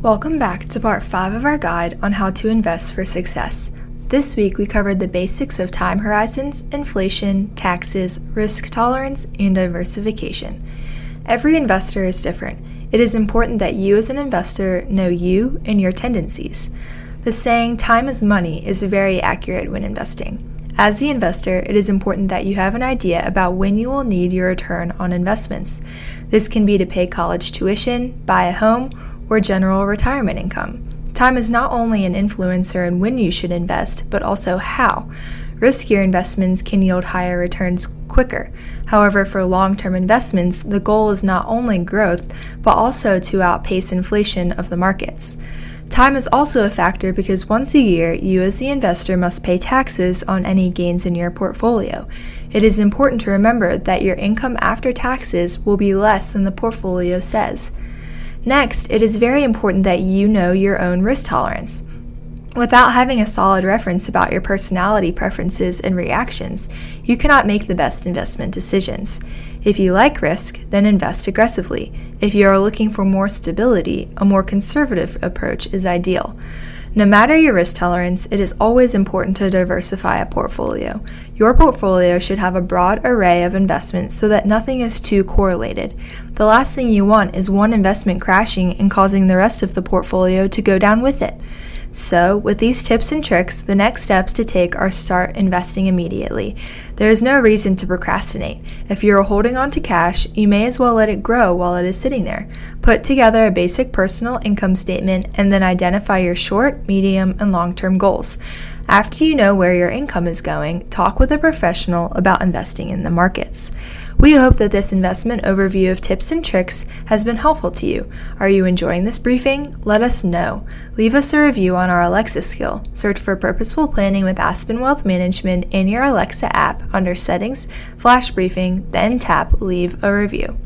Welcome back to part 5 of our guide on how to invest for success. This week we covered the basics of time horizons, inflation, taxes, risk tolerance, and diversification. Every investor is different. It is important that you, as an investor, know you and your tendencies. The saying, time is money, is very accurate when investing. As the investor, it is important that you have an idea about when you will need your return on investments. This can be to pay college tuition, buy a home, or general retirement income. Time is not only an influencer in when you should invest, but also how. Riskier investments can yield higher returns quicker. However, for long term investments, the goal is not only growth, but also to outpace inflation of the markets. Time is also a factor because once a year, you as the investor must pay taxes on any gains in your portfolio. It is important to remember that your income after taxes will be less than the portfolio says. Next, it is very important that you know your own risk tolerance. Without having a solid reference about your personality preferences and reactions, you cannot make the best investment decisions. If you like risk, then invest aggressively. If you are looking for more stability, a more conservative approach is ideal. No matter your risk tolerance, it is always important to diversify a portfolio. Your portfolio should have a broad array of investments so that nothing is too correlated. The last thing you want is one investment crashing and causing the rest of the portfolio to go down with it. So, with these tips and tricks, the next steps to take are start investing immediately. There is no reason to procrastinate. If you are holding on to cash, you may as well let it grow while it is sitting there. Put together a basic personal income statement and then identify your short, medium, and long term goals. After you know where your income is going, talk with a professional about investing in the markets. We hope that this investment overview of tips and tricks has been helpful to you. Are you enjoying this briefing? Let us know. Leave us a review on our Alexa skill. Search for Purposeful Planning with Aspen Wealth Management in your Alexa app under Settings, Flash Briefing, then tap Leave a Review.